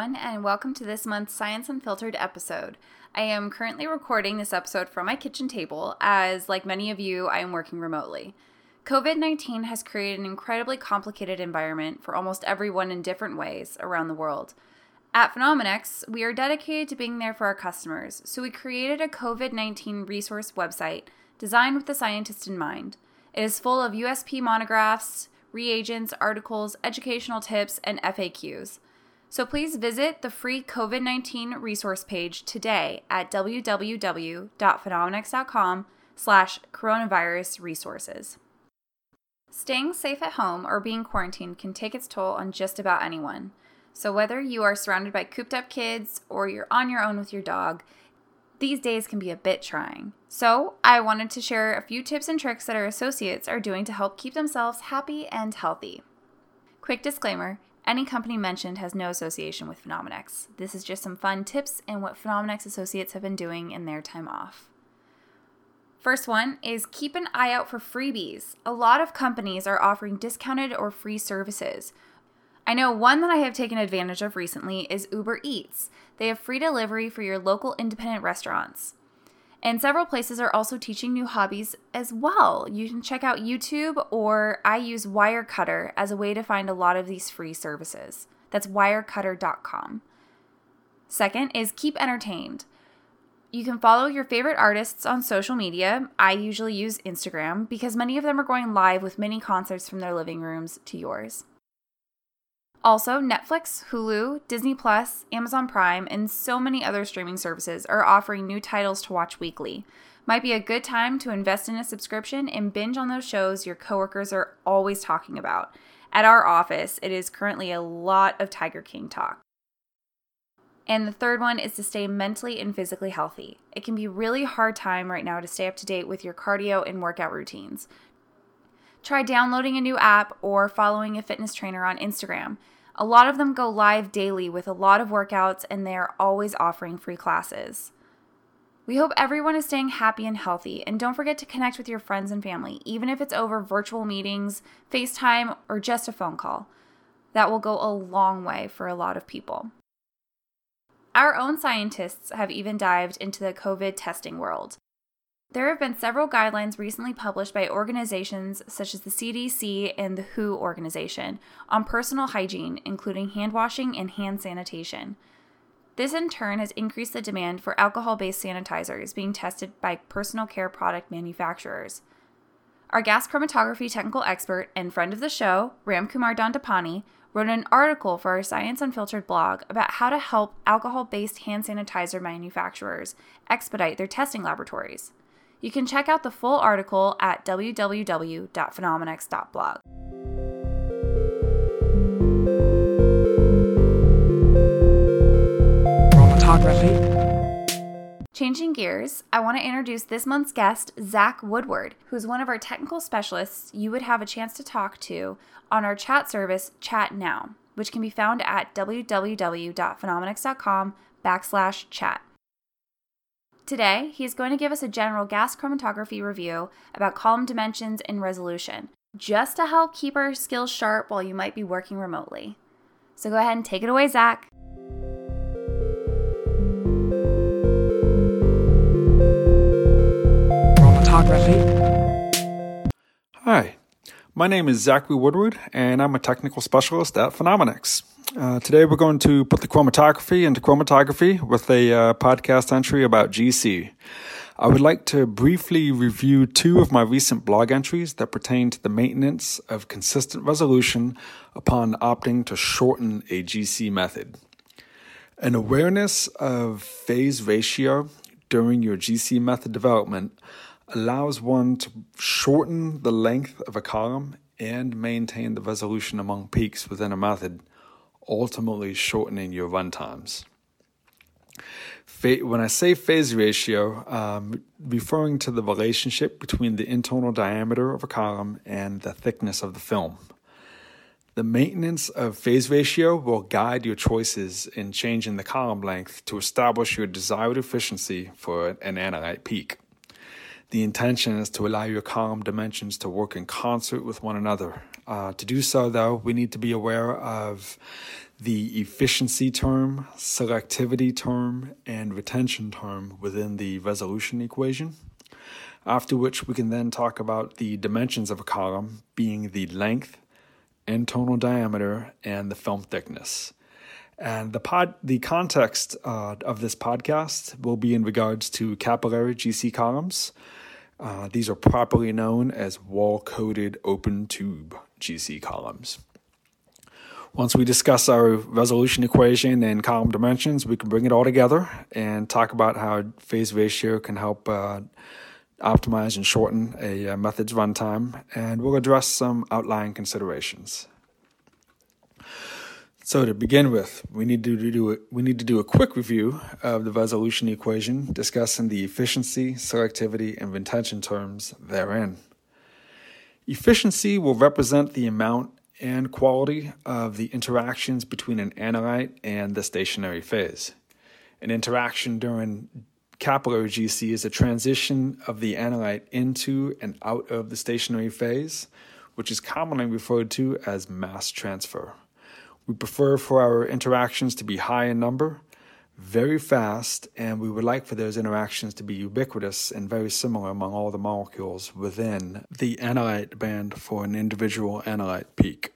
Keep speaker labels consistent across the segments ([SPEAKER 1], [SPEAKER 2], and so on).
[SPEAKER 1] everyone, and welcome to this month's Science Unfiltered episode. I am currently recording this episode from my kitchen table, as, like many of you, I am working remotely. COVID 19 has created an incredibly complicated environment for almost everyone in different ways around the world. At Phenomenex, we are dedicated to being there for our customers, so we created a COVID 19 resource website designed with the scientist in mind. It is full of USP monographs, reagents, articles, educational tips, and FAQs. So please visit the free COVID 19 resource page today at www.phenomenex.com slash coronavirus resources. Staying safe at home or being quarantined can take its toll on just about anyone. So whether you are surrounded by cooped up kids or you're on your own with your dog, these days can be a bit trying. So, I wanted to share a few tips and tricks that our associates are doing to help keep themselves happy and healthy. Quick disclaimer any company mentioned has no association with Phenomenex. This is just some fun tips and what Phenomenex associates have been doing in their time off. First one is keep an eye out for freebies. A lot of companies are offering discounted or free services. I know one that I have taken advantage of recently is Uber Eats. They have free delivery for your local independent restaurants. And several places are also teaching new hobbies as well. You can check out YouTube or I use Wirecutter as a way to find a lot of these free services. That's wirecutter.com. Second is keep entertained. You can follow your favorite artists on social media. I usually use Instagram because many of them are going live with mini concerts from their living rooms to yours. Also, Netflix, Hulu, Disney Plus, Amazon Prime, and so many other streaming services are offering new titles to watch weekly. Might be a good time to invest in a subscription and binge on those shows your coworkers are always talking about. At our office, it is currently a lot of Tiger King talk. And the third one is to stay mentally and physically healthy. It can be really hard time right now to stay up to date with your cardio and workout routines. Try downloading a new app or following a fitness trainer on Instagram. A lot of them go live daily with a lot of workouts and they are always offering free classes. We hope everyone is staying happy and healthy, and don't forget to connect with your friends and family, even if it's over virtual meetings, FaceTime, or just a phone call. That will go a long way for a lot of people. Our own scientists have even dived into the COVID testing world. There have been several guidelines recently published by organizations such as the CDC and the WHO organization on personal hygiene, including hand washing and hand sanitation. This in turn has increased the demand for alcohol based sanitizers being tested by personal care product manufacturers. Our gas chromatography technical expert and friend of the show, Ramkumar Dandapani, wrote an article for our Science Unfiltered blog about how to help alcohol based hand sanitizer manufacturers expedite their testing laboratories. You can check out the full article at www.phenomenex.blog. Changing gears, I want to introduce this month's guest, Zach Woodward, who's one of our technical specialists you would have a chance to talk to on our chat service, Chat Now, which can be found at www.phenomenex.com backslash chat. Today, he is going to give us a general gas chromatography review about column dimensions and resolution, just to help keep our skills sharp while you might be working remotely. So go ahead and take it away, Zach.
[SPEAKER 2] Chromatography. Hi, my name is Zachary Woodward, and I'm a technical specialist at Phenomenex. Uh, today we're going to put the chromatography into chromatography with a uh, podcast entry about GC. I would like to briefly review two of my recent blog entries that pertain to the maintenance of consistent resolution upon opting to shorten a GC method. An awareness of phase ratio during your GC method development allows one to shorten the length of a column and maintain the resolution among peaks within a method ultimately shortening your run times. When I say phase ratio, um, referring to the relationship between the internal diameter of a column and the thickness of the film. The maintenance of phase ratio will guide your choices in changing the column length to establish your desired efficiency for an analyte peak. The intention is to allow your column dimensions to work in concert with one another. Uh, to do so, though, we need to be aware of the efficiency term, selectivity term, and retention term within the resolution equation. After which, we can then talk about the dimensions of a column being the length, internal diameter, and the film thickness. And the pod, the context uh, of this podcast will be in regards to capillary GC columns. Uh, these are properly known as wall coated open tube GC columns. Once we discuss our resolution equation and column dimensions, we can bring it all together and talk about how phase ratio can help uh, optimize and shorten a uh, method's runtime, and we'll address some outlying considerations. So to begin with, we need to do a, we need to do a quick review of the resolution equation, discussing the efficiency, selectivity, and retention terms therein. Efficiency will represent the amount and quality of the interactions between an analyte and the stationary phase. An interaction during capillary GC is a transition of the analyte into and out of the stationary phase, which is commonly referred to as mass transfer. We prefer for our interactions to be high in number, very fast, and we would like for those interactions to be ubiquitous and very similar among all the molecules within the analyte band for an individual analyte peak.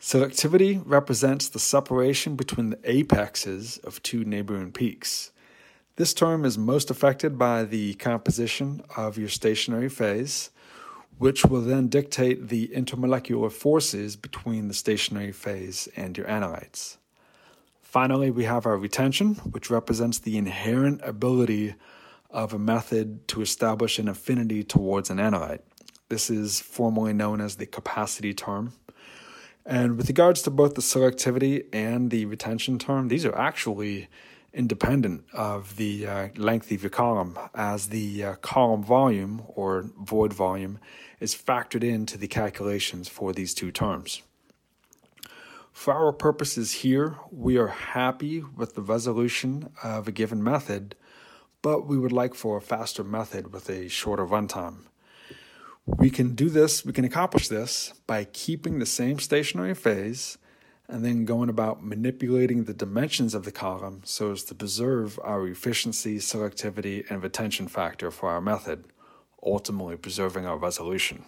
[SPEAKER 2] Selectivity represents the separation between the apexes of two neighboring peaks. This term is most affected by the composition of your stationary phase, which will then dictate the intermolecular forces between the stationary phase and your analytes. Finally, we have our retention, which represents the inherent ability of a method to establish an affinity towards an analyte. This is formally known as the capacity term. And with regards to both the selectivity and the retention term, these are actually independent of the uh, length of your column, as the uh, column volume or void volume is factored into the calculations for these two terms. For our purposes here, we are happy with the resolution of a given method, but we would like for a faster method with a shorter runtime. We can do this, we can accomplish this by keeping the same stationary phase and then going about manipulating the dimensions of the column so as to preserve our efficiency, selectivity, and retention factor for our method, ultimately preserving our resolution.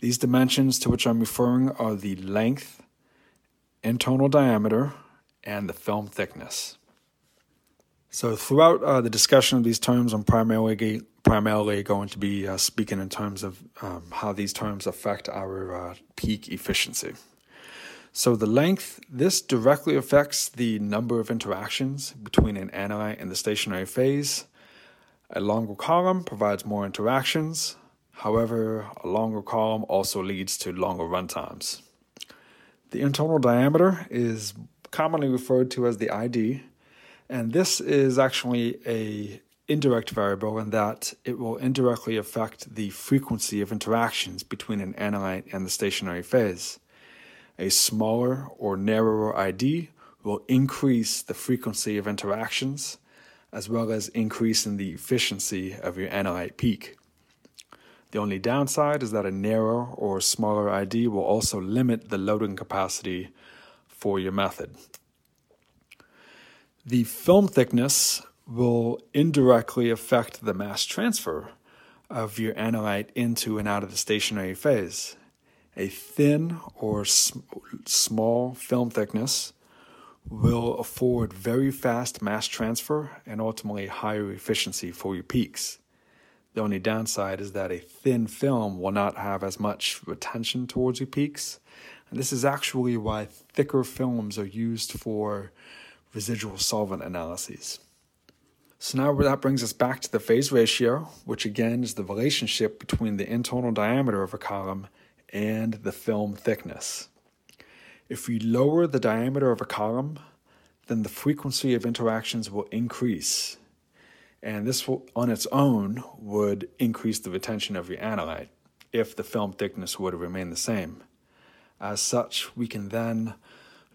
[SPEAKER 2] These dimensions to which I'm referring are the length, internal diameter, and the film thickness. So, throughout uh, the discussion of these terms, I'm primarily primarily going to be uh, speaking in terms of um, how these terms affect our uh, peak efficiency. So the length, this directly affects the number of interactions between an analyte and the stationary phase. A longer column provides more interactions. However, a longer column also leads to longer runtimes. The internal diameter is commonly referred to as the ID, and this is actually a indirect variable in that it will indirectly affect the frequency of interactions between an analyte and the stationary phase. A smaller or narrower ID will increase the frequency of interactions as well as increasing the efficiency of your analyte peak. The only downside is that a narrower or smaller ID will also limit the loading capacity for your method. The film thickness will indirectly affect the mass transfer of your analyte into and out of the stationary phase a thin or sm- small film thickness will afford very fast mass transfer and ultimately higher efficiency for your peaks. The only downside is that a thin film will not have as much retention towards your peaks. And this is actually why thicker films are used for residual solvent analyses. So now that brings us back to the phase ratio, which again is the relationship between the internal diameter of a column and the film thickness. If we lower the diameter of a column, then the frequency of interactions will increase. And this will, on its own would increase the retention of your analyte if the film thickness to remain the same. As such, we can then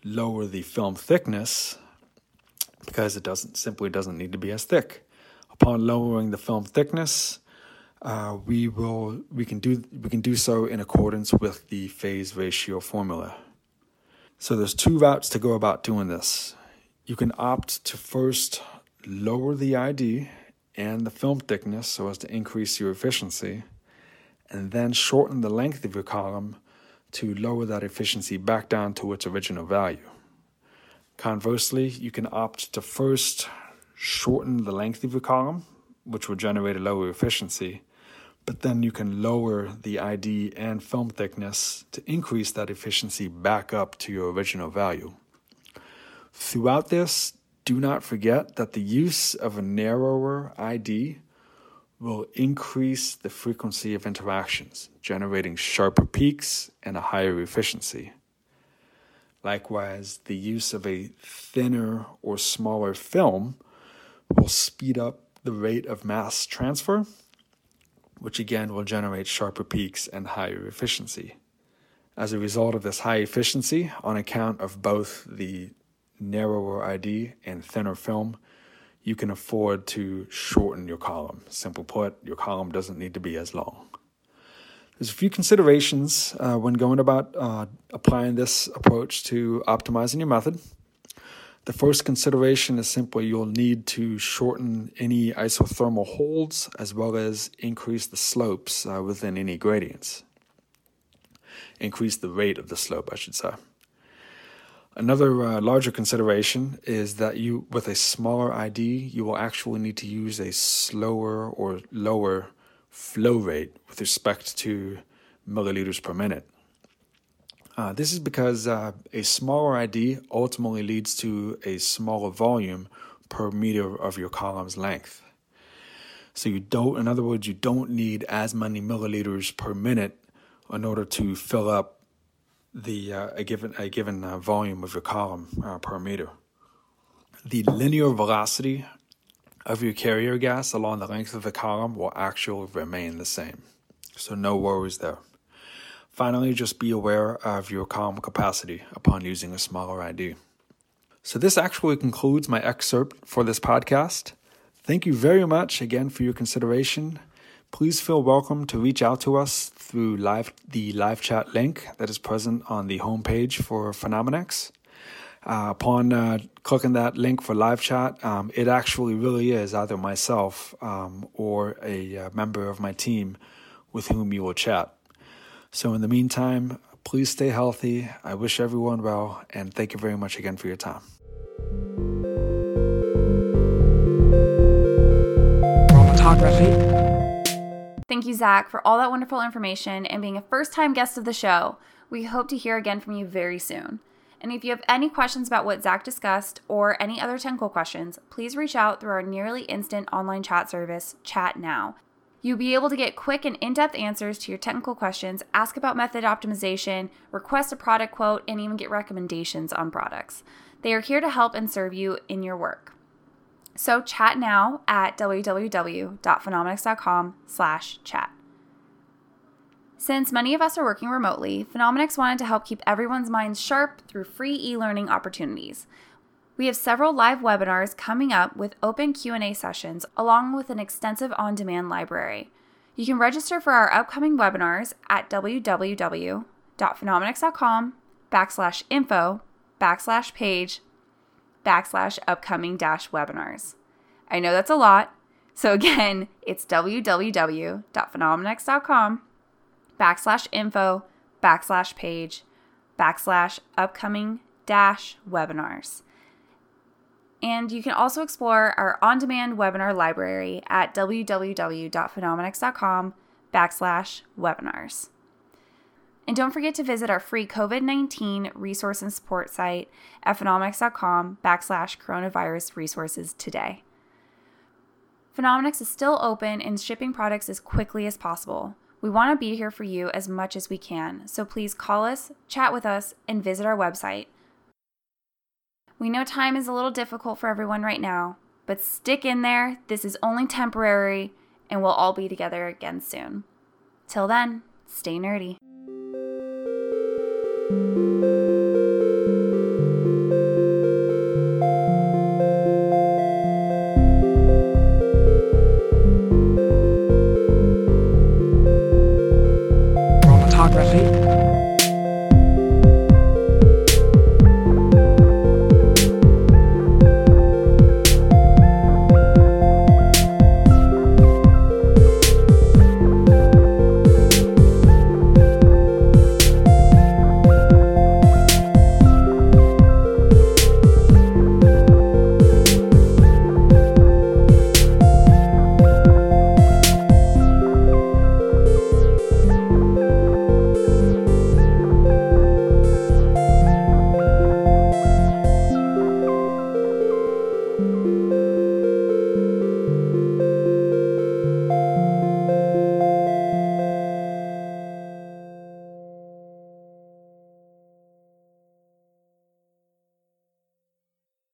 [SPEAKER 2] lower the film thickness because it doesn't simply doesn't need to be as thick. Upon lowering the film thickness, uh, we will we can do we can do so in accordance with the phase ratio formula. So there's two routes to go about doing this. You can opt to first lower the ID and the film thickness so as to increase your efficiency, and then shorten the length of your column to lower that efficiency back down to its original value. Conversely, you can opt to first shorten the length of your column, which will generate a lower efficiency, but then you can lower the ID and film thickness to increase that efficiency back up to your original value. Throughout this, do not forget that the use of a narrower ID will increase the frequency of interactions, generating sharper peaks and a higher efficiency. Likewise, the use of a thinner or smaller film will speed up the rate of mass transfer which again will generate sharper peaks and higher efficiency. As a result of this high efficiency, on account of both the narrower ID and thinner film, you can afford to shorten your column. Simple put, your column doesn't need to be as long. There's a few considerations uh, when going about uh, applying this approach to optimizing your method. The first consideration is simply you'll need to shorten any isothermal holds as well as increase the slopes uh, within any gradients. Increase the rate of the slope, I should say. Another uh, larger consideration is that you, with a smaller ID, you will actually need to use a slower or lower flow rate with respect to milliliters per minute. Uh, this is because uh, a smaller ID ultimately leads to a smaller volume per meter of your column's length. So you don't, in other words, you don't need as many milliliters per minute in order to fill up the uh, a given a given uh, volume of your column uh, per meter. The linear velocity of your carrier gas along the length of the column will actually remain the same. So no worries there. Finally, just be aware of your column capacity upon using a smaller ID. So, this actually concludes my excerpt for this podcast. Thank you very much again for your consideration. Please feel welcome to reach out to us through live, the live chat link that is present on the homepage for Phenomenex. Uh, upon uh, clicking that link for live chat, um, it actually really is either myself um, or a uh, member of my team with whom you will chat. So, in the meantime, please stay healthy. I wish everyone well, and thank you very much again for your time.
[SPEAKER 1] Thank you, Zach, for all that wonderful information and being a first time guest of the show. We hope to hear again from you very soon. And if you have any questions about what Zach discussed or any other technical questions, please reach out through our nearly instant online chat service, Chat Now. You'll be able to get quick and in depth answers to your technical questions, ask about method optimization, request a product quote, and even get recommendations on products. They are here to help and serve you in your work. So chat now at www.phenomenex.com slash chat. Since many of us are working remotely, Phenomenex wanted to help keep everyone's minds sharp through free e-learning opportunities. We have several live webinars coming up with open Q&A sessions along with an extensive on-demand library. You can register for our upcoming webinars at www.phenomenex.com backslash info backslash page backslash upcoming dash webinars. I know that's a lot. So again, it's www.phenomenex.com backslash info backslash page backslash upcoming dash webinars. And you can also explore our on-demand webinar library at www.phenomenex.com backslash webinars. And don't forget to visit our free COVID-19 resource and support site at phenomenex.com backslash coronavirus resources today. Phenomenex is still open and shipping products as quickly as possible. We want to be here for you as much as we can, so please call us, chat with us, and visit our website – we know time is a little difficult for everyone right now, but stick in there. This is only temporary, and we'll all be together again soon. Till then, stay nerdy. Thank you.